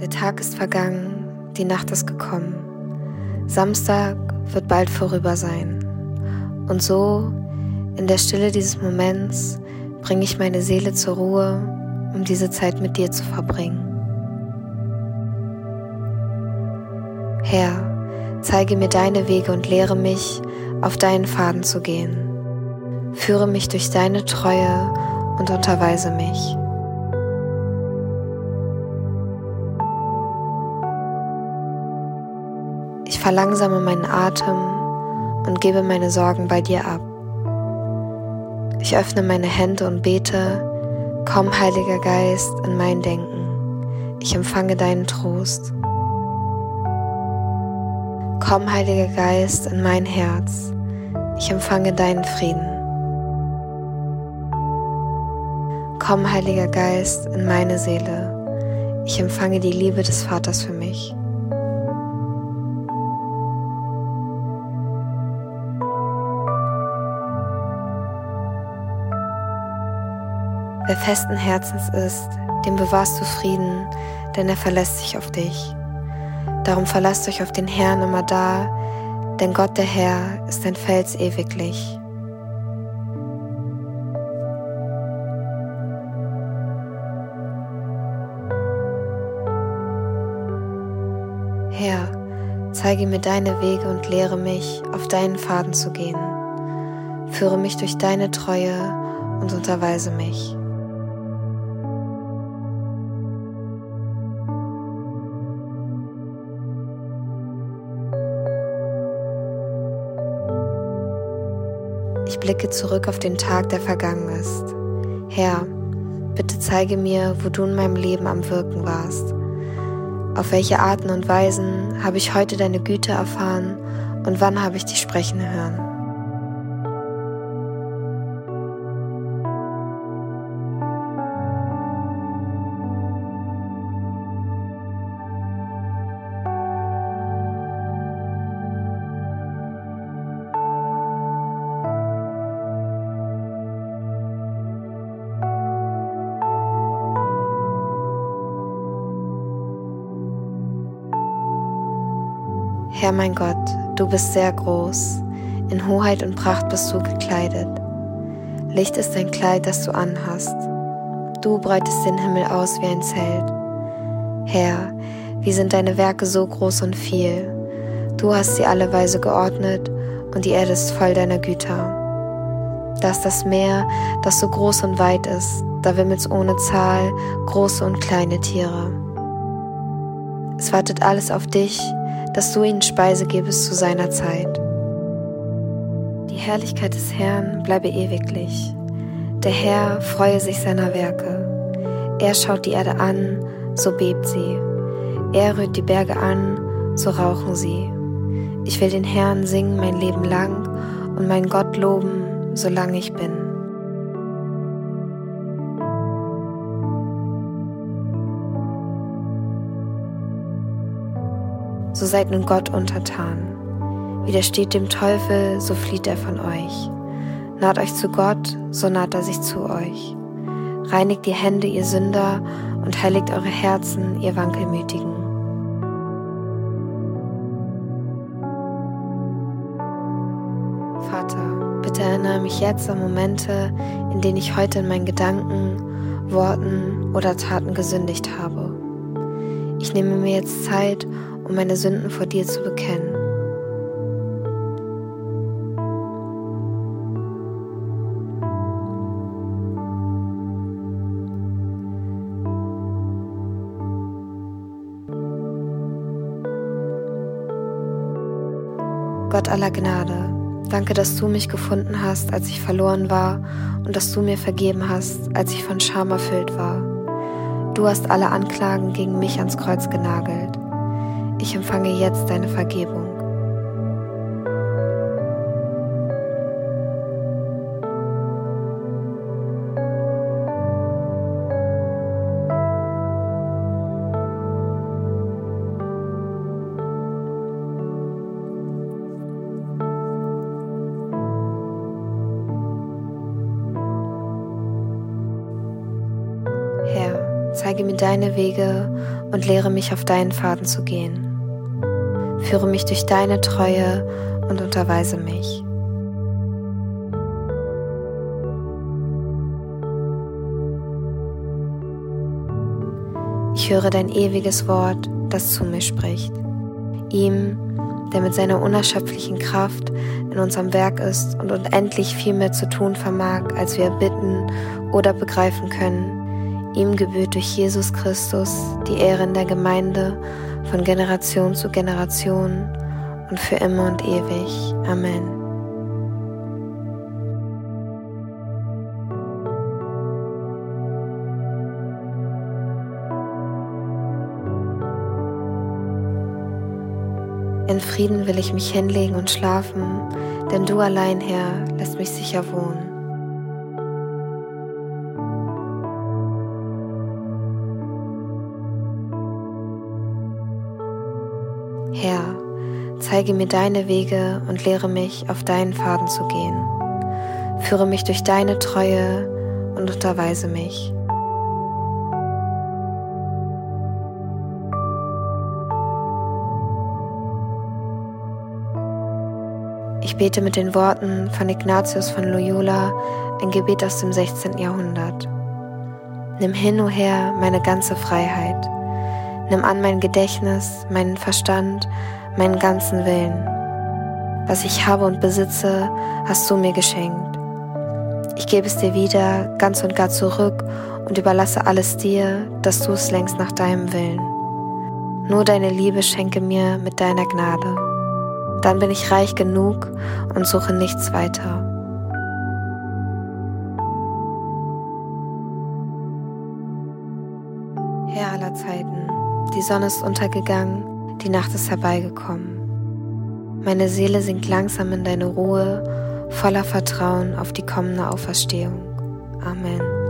Der Tag ist vergangen, die Nacht ist gekommen. Samstag wird bald vorüber sein. Und so, in der Stille dieses Moments, bringe ich meine Seele zur Ruhe, um diese Zeit mit dir zu verbringen. Herr, zeige mir deine Wege und lehre mich, auf deinen Faden zu gehen. Führe mich durch deine Treue und unterweise mich. Verlangsame meinen Atem und gebe meine Sorgen bei dir ab. Ich öffne meine Hände und bete, komm Heiliger Geist in mein Denken. Ich empfange deinen Trost. Komm Heiliger Geist in mein Herz. Ich empfange deinen Frieden. Komm Heiliger Geist in meine Seele. Ich empfange die Liebe des Vaters für mich. Wer festen Herzens ist, dem bewahrst du Frieden, denn er verlässt sich auf dich. Darum verlasst euch auf den Herrn immer da, denn Gott der Herr ist ein Fels ewiglich. Herr, zeige mir deine Wege und lehre mich, auf deinen Faden zu gehen. Führe mich durch deine Treue und unterweise mich. Ich blicke zurück auf den Tag, der vergangen ist. Herr, bitte zeige mir, wo du in meinem Leben am Wirken warst. Auf welche Arten und Weisen habe ich heute deine Güte erfahren und wann habe ich dich sprechen hören? Herr mein Gott, du bist sehr groß, in Hoheit und Pracht bist du gekleidet. Licht ist dein Kleid, das du anhast. Du breitest den Himmel aus wie ein Zelt. Herr, wie sind deine Werke so groß und viel? Du hast sie alle Weise geordnet und die Erde ist voll deiner Güter. Da ist das Meer, das so groß und weit ist, da wimmelt's ohne Zahl große und kleine Tiere. Es wartet alles auf dich, dass du ihnen Speise gebest zu seiner Zeit. Die Herrlichkeit des Herrn bleibe ewiglich. Der Herr freue sich seiner Werke. Er schaut die Erde an, so bebt sie. Er rührt die Berge an, so rauchen sie. Ich will den Herrn singen mein Leben lang und meinen Gott loben, solange ich bin. So seid nun Gott untertan. Widersteht dem Teufel, so flieht er von euch. Naht euch zu Gott, so naht er sich zu euch. Reinigt die Hände, ihr Sünder, und heiligt eure Herzen, ihr Wankelmütigen. Vater, bitte erinnere mich jetzt an Momente, in denen ich heute in meinen Gedanken, Worten oder Taten gesündigt habe. Ich nehme mir jetzt Zeit, um meine Sünden vor dir zu bekennen. Gott aller Gnade, danke, dass du mich gefunden hast, als ich verloren war und dass du mir vergeben hast, als ich von Scham erfüllt war. Du hast alle Anklagen gegen mich ans Kreuz genagelt ich empfange jetzt deine Vergebung. zeige mir deine Wege und lehre mich auf deinen Faden zu gehen. Führe mich durch deine Treue und unterweise mich. Ich höre dein ewiges Wort, das zu mir spricht. Ihm, der mit seiner unerschöpflichen Kraft in unserem Werk ist und unendlich viel mehr zu tun vermag, als wir bitten oder begreifen können, Ihm gebührt durch Jesus Christus die Ehre in der Gemeinde von Generation zu Generation und für immer und ewig. Amen. In Frieden will ich mich hinlegen und schlafen, denn du allein, Herr, lässt mich sicher wohnen. Herr, zeige mir deine Wege und lehre mich, auf deinen Faden zu gehen. Führe mich durch deine Treue und unterweise mich. Ich bete mit den Worten von Ignatius von Loyola, ein Gebet aus dem 16. Jahrhundert. Nimm hin, o oh Herr, meine ganze Freiheit. Nimm an mein Gedächtnis, meinen Verstand, meinen ganzen Willen. Was ich habe und besitze, hast du mir geschenkt. Ich gebe es dir wieder ganz und gar zurück und überlasse alles dir, dass du es längst nach deinem Willen. Nur deine Liebe schenke mir mit deiner Gnade dann bin ich reich genug und suche nichts weiter. Die Sonne ist untergegangen, die Nacht ist herbeigekommen. Meine Seele sinkt langsam in deine Ruhe, voller Vertrauen auf die kommende Auferstehung. Amen.